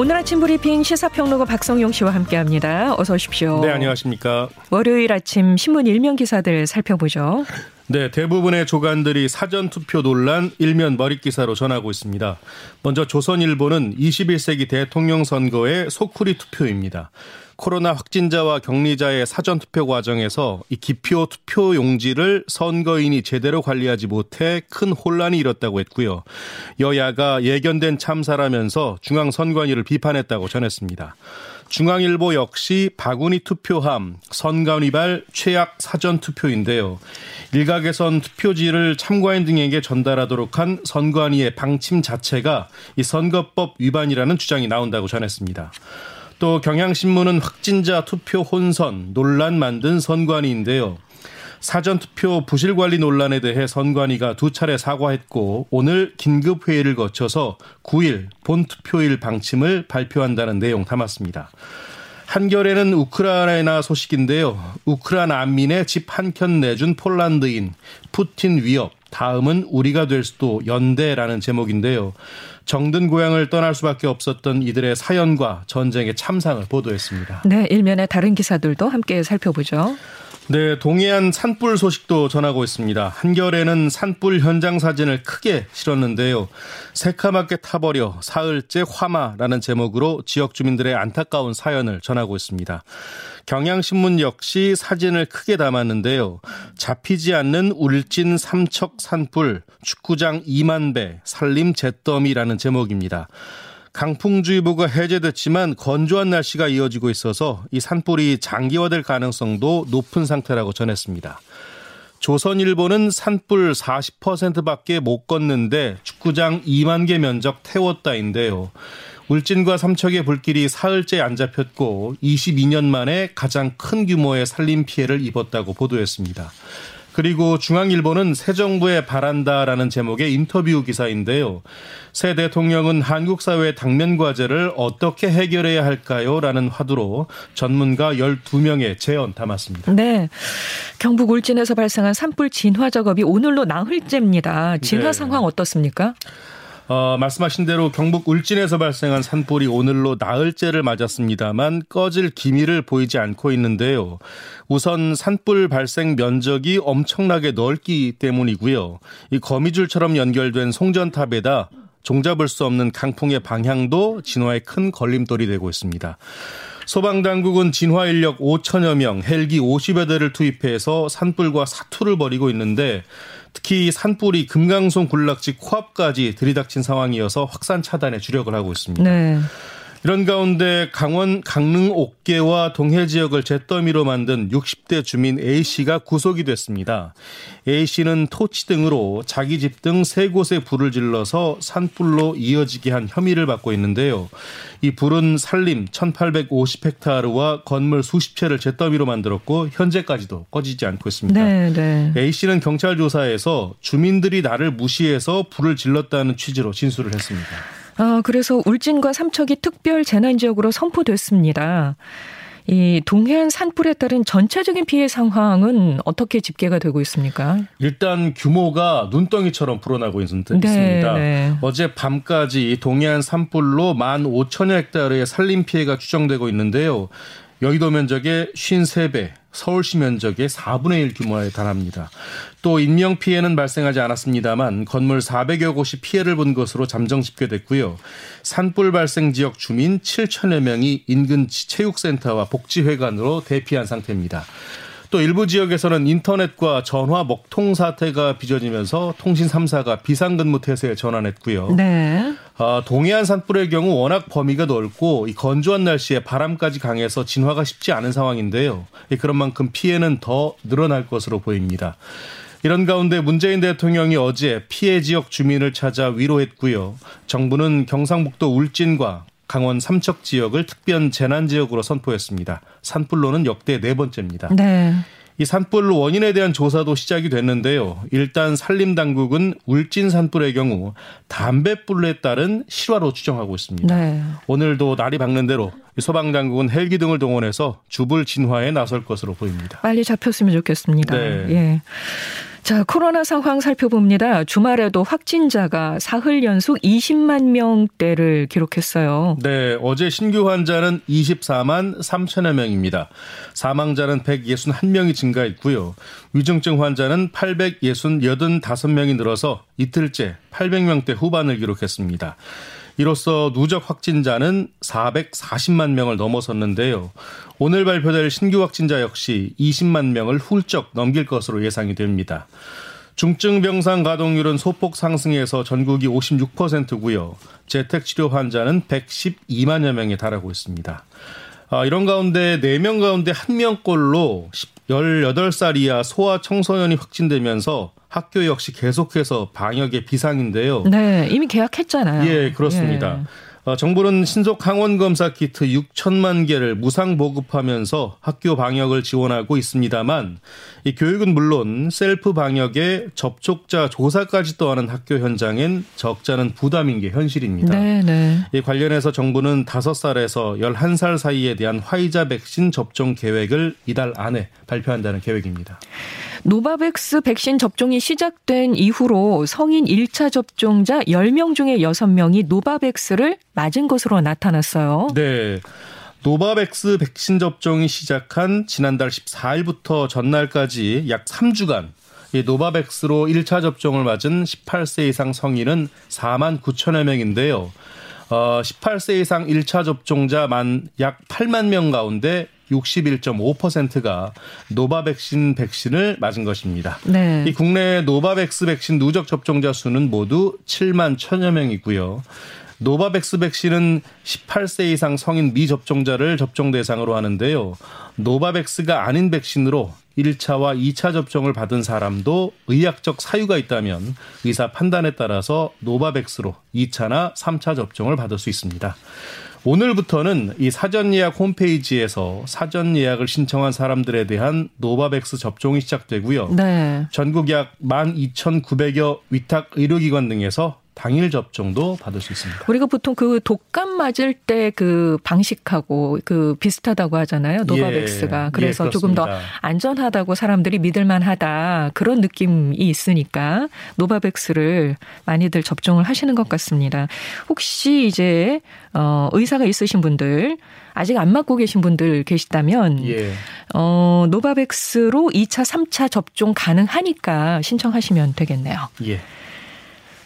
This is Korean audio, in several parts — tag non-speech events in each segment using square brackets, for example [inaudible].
오늘 아침 브리핑 시사평론가 박성용 씨와 함께합니다. 어서 오십시오. 네, 안녕하십니까. 월요일 아침 신문 일면 기사들 살펴보죠. 네, 대부분의 조간들이 사전 투표 논란 일면 머릿 기사로 전하고 있습니다. 먼저 조선일보는 21세기 대통령 선거의 소쿠리 투표입니다. 코로나 확진자와 격리자의 사전 투표 과정에서 이 기표 투표 용지를 선거인이 제대로 관리하지 못해 큰 혼란이 일었다고 했고요. 여야가 예견된 참사라면서 중앙선관위를 비판했다고 전했습니다. 중앙일보 역시 바구니 투표함, 선관위발 최악 사전 투표인데요. 일각에선 투표지를 참관인 등에게 전달하도록 한 선관위의 방침 자체가 이 선거법 위반이라는 주장이 나온다고 전했습니다. 또 경향신문은 확진자 투표 혼선 논란 만든 선관위인데요. 사전투표 부실관리 논란에 대해 선관위가 두 차례 사과했고 오늘 긴급회의를 거쳐서 9일 본투표일 방침을 발표한다는 내용 담았습니다. 한결에는 우크라이나 소식인데요. 우크라이나 난민의 집 한 켠 내준 폴란드인 푸틴 위협 다음은 우리가 될 수도 연대라는 제목인데요. 정든 고향을 떠날 수밖에 없었던 이들의 사연과 전쟁의 참상을 보도했습니다. 네, 일면의 다른 기사들도 함께 살펴보죠. 네, 동해안 산불 소식도 전하고 있습니다. 한겨레는 산불 현장 사진을 크게 실었는데요. 새카맣게 타버려 사흘째 화마라는 제목으로 지역 주민들의 안타까운 사연을 전하고 있습니다. 경향신문 역시 사진을 크게 담았는데요. 잡히지 않는 울진 삼척 산불 축구장 2만 배 살림 잿더미라는 제목입니다. 강풍주의보가 해제됐지만 건조한 날씨가 이어지고 있어서 이 산불이 장기화될 가능성도 높은 상태라고 전했습니다. 조선일보는 산불 40%밖에 못 걷는데 축구장 2만 개 면적 태웠다인데요. 울진과 삼척의 불길이 사흘째 안 잡혔고 22년 만에 가장 큰 규모의 산림 피해를 입었다고 보도했습니다. 그리고 중앙일보는 새 정부에 바란다라는 제목의 인터뷰 기사인데요. 새 대통령은 한국 사회의 당면 과제를 어떻게 해결해야 할까요? 라는 화두로 전문가 12명의 제언 담았습니다. 네. 경북 울진에서 발생한 산불 진화 작업이 오늘로 나흘째입니다. 진화 네. 상황 어떻습니까? 어, 말씀하신 대로 경북 울진에서 발생한 산불이 오늘로 나흘째를 맞았습니다만 꺼질 기미를 보이지 않고 있는데요. 우선 산불 발생 면적이 엄청나게 넓기 때문이고요. 이 거미줄처럼 연결된 송전탑에다 종잡을 수 없는 강풍의 방향도 진화에 큰 걸림돌이 되고 있습니다. 소방당국은 진화 인력 5천여 명, 헬기 50여 대를 투입해서 산불과 사투를 벌이고 있는데 특히 산불이 금강송 군락지 코앞까지 들이닥친 상황이어서 확산 차단에 주력을 하고 있습니다. 네. 이런 가운데 강원 강릉 옥계와 동해 지역을 잿더미로 만든 60대 주민 A씨가 구속이 됐습니다. A씨는 토치 등으로 자기 집 등 세 곳에 불을 질러서 산불로 이어지게 한 혐의를 받고 있는데요. 이 불은 산림 1850헥타르와 건물 수십 채를 잿더미로 만들었고 현재까지도 꺼지지 않고 있습니다. 네, 네. A씨는 경찰 조사에서 주민들이 나를 무시해서 불을 질렀다는 취지로 진술을 했습니다. 아, 그래서 울진과 삼척이 특별 재난 지역으로 선포됐습니다. 이 동해안 산불에 따른 전체적인 피해 상황은 어떻게 집계가 되고 있습니까? 일단 규모가 눈덩이처럼 불어나고 있습니다. 네, 네. 어제 밤까지 동해안 산불로 15,000여 헥타르의 산림 피해가 추정되고 있는데요. 여의도 면적의 53배, 서울시 면적의 4분의 1 규모에 달합니다. 또 인명 피해는 발생하지 않았습니다만 건물 400여 곳이 피해를 본 것으로 잠정 집계됐고요. 산불 발생 지역 주민 7천여 명이 인근 체육센터와 복지회관으로 대피한 상태입니다. 또 일부 지역에서는 인터넷과 전화 먹통 사태가 빚어지면서 통신 3사가 비상근무 태세에 전환했고요. 네. 아, 동해안 산불의 경우 워낙 범위가 넓고 이 건조한 날씨에 바람까지 강해서 진화가 쉽지 않은 상황인데요. 그런 만큼 피해는 더 늘어날 것으로 보입니다. 이런 가운데 문재인 대통령이 어제 피해 지역 주민을 찾아 위로했고요. 정부는 경상북도 울진과 강원 삼척 지역을 특별 재난 지역으로 선포했습니다. 산불로는 역대 네 번째입니다. 네. 이 산불 원인에 대한 조사도 시작이 됐는데요. 일단 산림 당국은 울진 산불의 경우 담뱃불에 따른 실화로 추정하고 있습니다. 네. 오늘도 날이 밝는 대로 소방 당국은 헬기 등을 동원해서 주불 진화에 나설 것으로 보입니다. 빨리 잡혔으면 좋겠습니다. 네. 예. 자, 코로나 상황 살펴봅니다. 주말에도 확진자가 사흘 연속 20만 명대를 기록했어요. 네, 어제 신규 환자는 24만 3천여 명입니다. 사망자는 161명이 증가했고요. 위중증 환자는 865명이 늘어서 이틀째 800명대 후반을 기록했습니다. 이로써 누적 확진자는 440만 명을 넘어섰는데요. 오늘 발표될 신규 확진자 역시 20만 명을 훌쩍 넘길 것으로 예상이 됩니다. 중증 병상 가동률은 소폭 상승해서 전국이 56%고요. 재택 치료 환자는 112만여 명에 달하고 있습니다. 아, 이런 가운데 4명 가운데 1명꼴로 18살 이하 소아 청소년이 확진되면서 학교 역시 계속해서 방역의 비상인데요. 네, 이미 계약했잖아요. 예, 그렇습니다. 예. 어, 정부는 신속 항원 검사 키트 6천만 개를 무상 보급하면서 학교 방역을 지원하고 있습니다만 이 교육은 물론 셀프 방역에 접촉자 조사까지 떠맡는 학교 현장엔 적잖은 부담인 게 현실입니다. 네, 네. 이 관련해서 정부는 5살에서 11살 사이에 대한 화이자 백신 접종 계획을 이달 안에 발표한다는 계획입니다. 노바백스 백신 접종이 시작된 이후로 성인 1차 접종자 10명 중에 6명이 노바백스를 맞은 것으로 나타났어요. 네. 노바백스 백신 접종이 시작한 지난달 14일부터 전날까지 약 3주간 이 노바백스로 1차 접종을 맞은 18세 이상 성인은 4만 9천여 명인데요. 어, 18세 이상 1차 접종자 만 약 8만 명 가운데 61.5%가 노바백스 백신을 맞은 것입니다. 네. 이 국내 노바백스 백신 누적 접종자 수는 모두 7만 1천여 명이고요. 노바백스 백신은 18세 이상 성인 미접종자를 접종 대상으로 하는데요. 노바백스가 아닌 백신으로 1차와 2차 접종을 받은 사람도 의학적 사유가 있다면 의사 판단에 따라서 노바백스로 2차나 3차 접종을 받을 수 있습니다. 오늘부터는 이 사전 예약 홈페이지에서 사전 예약을 신청한 사람들에 대한 노바백스 접종이 시작되고요. 네. 전국 약 12,900여 위탁 의료기관 등에서 당일 접종도 받을 수 있습니다. 우리가 보통 그 독감 맞을 때 그 방식하고 그 비슷하다고 하잖아요. 노바백스가. 예, 그래서 예, 조금 더 안전하다고 사람들이 믿을 만하다. 그런 느낌이 있으니까 노바백스를 많이들 접종을 하시는 것 같습니다. 혹시 이제 어 의사가 있으신 분들 아직 안 맞고 계신 분들 계시다면 예. 어 노바백스로 2차, 3차 접종 가능하니까 신청하시면 되겠네요. 예.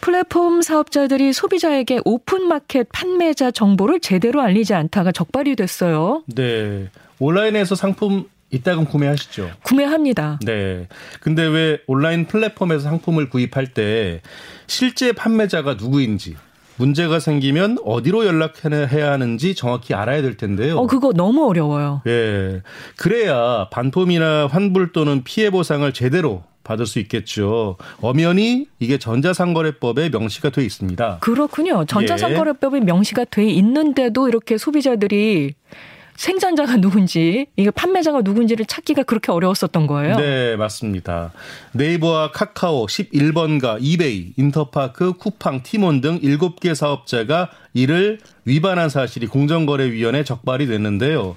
플랫폼 사업자들이 소비자에게 오픈마켓 판매자 정보를 제대로 알리지 않다가 적발이 됐어요. 네. 온라인에서 상품 이따금 구매하시죠. 구매합니다. 네. 근데 왜 온라인 플랫폼에서 상품을 구입할 때 실제 판매자가 누구인지 문제가 생기면 어디로 연락해야 하는지 정확히 알아야 될 텐데요. 어, 그거 너무 어려워요. 예. 그래야 반품이나 환불 또는 피해 보상을 제대로 받을 수 있겠죠. 엄연히 이게 전자상거래법에 명시가 돼 있습니다. 그렇군요. 전자상거래법에 예. 명시가 돼 있는데도 이렇게 소비자들이 생산자가 누군지, 이게 판매자가 누군지를 찾기가 그렇게 어려웠었던 거예요. 네, 맞습니다. 네이버와 카카오, 11번가, 이베이, 인터파크, 쿠팡, 티몬 등 7개 사업자가 이를 위반한 사실이 공정거래위원회에 적발이 됐는데요.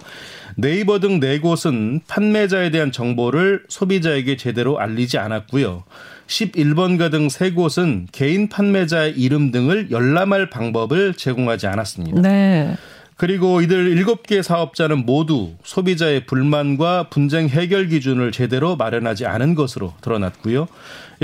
네이버 등 네 곳은 판매자에 대한 정보를 소비자에게 제대로 알리지 않았고요. 11번가 등 세 곳은 개인 판매자의 이름 등을 열람할 방법을 제공하지 않았습니다. 네. 그리고 이들 7개 사업자는 모두 소비자의 불만과 분쟁 해결 기준을 제대로 마련하지 않은 것으로 드러났고요.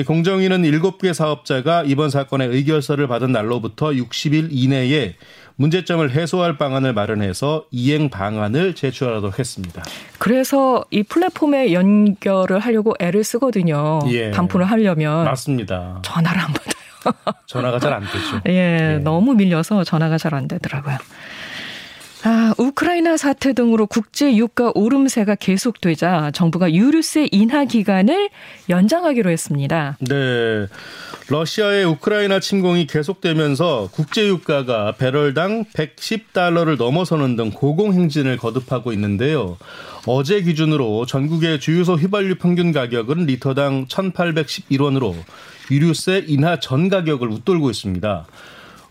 공정위는 7개 사업자가 이번 사건의 의결서를 받은 날로부터 60일 이내에 문제점을 해소할 방안을 마련해서 이행 방안을 제출하도록 했습니다. 그래서 이 플랫폼에 연결을 하려고 애를 쓰거든요. 예. 반품을 하려면 맞습니다. 전화를 안 받아요. 전화가 잘 안 되죠. [laughs] 예, 예, 너무 밀려서 전화가 잘 안 되더라고요. 아, 우크라이나 사태 등으로 국제 유가 오름세가 계속되자 정부가 유류세 인하 기간을 연장하기로 했습니다. 네. 러시아의 우크라이나 침공이 계속되면서 국제 유가가 배럴당 110달러를 넘어서는 등 고공 행진을 거듭하고 있는데요. 어제 기준으로 전국의 주유소 휘발유 평균 가격은 리터당 1,811원으로 유류세 인하 전 가격을 웃돌고 있습니다.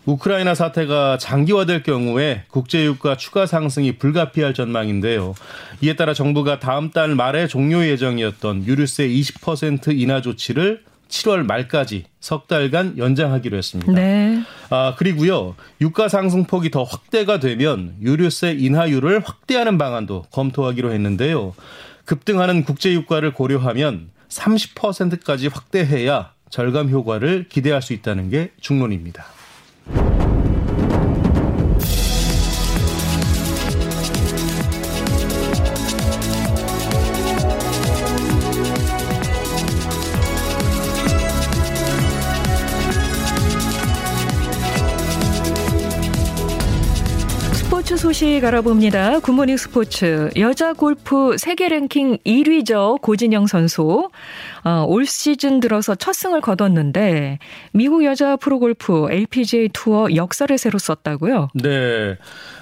우크라이나 사태가 장기화될 경우에 국제유가 추가 상승이 불가피할 전망인데요. 이에 따라 정부가 다음 달 말에 종료 예정이었던 유류세 20% 인하 조치를 7월 말까지 석 달간 연장하기로 했습니다. 네. 아, 그리고요. 유가 상승폭이 더 확대가 되면 유류세 인하율을 확대하는 방안도 검토하기로 했는데요. 급등하는 국제 유가를 고려하면 30%까지 확대해야 절감 효과를 기대할 수 있다는 게 중론입니다. 스포츠 소식 알아봅니다. 굿모닝 스포츠. 여자 골프 세계 랭킹 1위죠. 고진영 선수. 어, 올 시즌 들어서 첫 승을 거뒀는데 미국 여자 프로골프 LPGA 투어 역사를 새로 썼다고요? 네.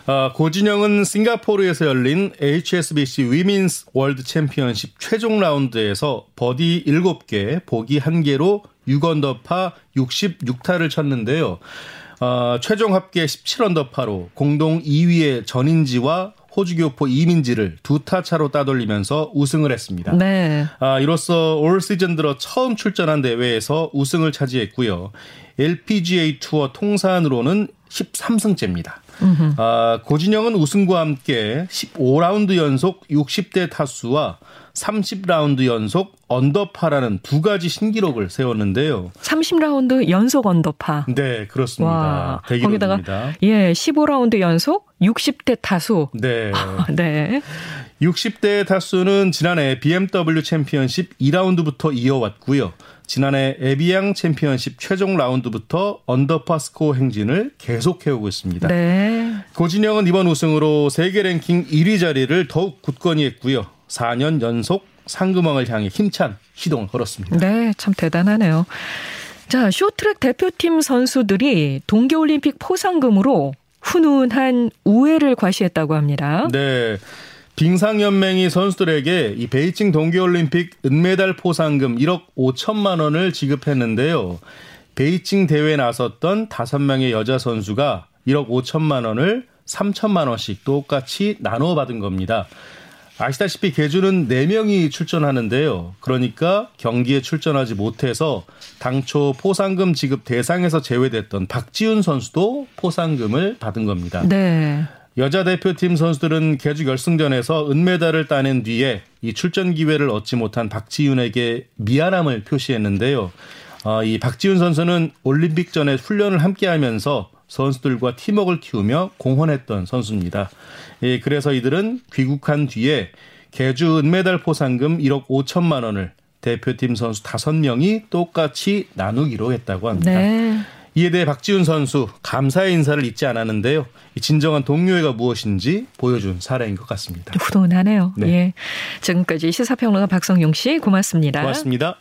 아, 고진영은 싱가포르에서 열린 HSBC 위민스 월드 챔피언십 최종 라운드에서 버디 7개, 보기 1개로 6언더파 66타를 쳤는데요. 어, 최종 합계 17언더파로 공동 2위의 전인지와 호주 교포 이민지를 두 타 차로 따돌리면서 우승을 했습니다. 네. 아, 이로써 올 시즌 들어 처음 출전한 대회에서 우승을 차지했고요. LPGA 투어 통산으로는 13승째입니다. 아, 고진영은 우승과 함께 15라운드 연속 60대 타수와 30라운드 연속 언더파라는 두 가지 신기록을 세웠는데요. 30라운드 연속 언더파. 네, 그렇습니다. 와, 거기다가 예, 15라운드 연속 60대 타수. 네. [laughs] 네. 60대 타수는 지난해 BMW 챔피언십 2라운드부터 이어왔고요. 지난해 에비앙 챔피언십 최종 라운드부터 언더파 스코어 행진을 계속해오고 있습니다. 네. 고진영은 이번 우승으로 세계 랭킹 1위 자리를 더욱 굳건히 했고요. 4년 연속 상금왕을 향해 힘찬 시동을 걸었습니다. 네, 참 대단하네요. 자, 쇼트랙 대표팀 선수들이 동계올림픽 포상금으로 훈훈한 우애를 과시했다고 합니다. 네. 빙상연맹이 선수들에게 이 베이징 동계올림픽 은메달 포상금 1억 5천만 원을 지급했는데요. 베이징 대회에 나섰던 5명의 여자 선수가 1억 5천만 원을 3천만 원씩 똑같이 나눠 받은 겁니다. 아시다시피 개주는 4명이 출전하는데요. 그러니까 경기에 출전하지 못해서 당초 포상금 지급 대상에서 제외됐던 박지훈 선수도 포상금을 받은 겁니다. 네. 여자 대표팀 선수들은 개주 결승전에서 은메달을 따낸 뒤에 이 출전 기회를 얻지 못한 박지훈에게 미안함을 표시했는데요. 어, 이 박지훈 선수는 올림픽 전에 훈련을 함께 하면서 선수들과 팀워크를 키우며 공헌했던 선수입니다. 예, 그래서 이들은 귀국한 뒤에 개주 은메달 포상금 1억 5천만 원을 대표팀 선수 5명이 똑같이 나누기로 했다고 합니다. 네. 이에 대해 박지훈 선수 감사의 인사를 잊지 않았는데요. 진정한 동료애가 무엇인지 보여준 사례인 것 같습니다. 훈훈하네요. 네. 예. 지금까지 시사평론가 박성용 씨 고맙습니다. 고맙습니다.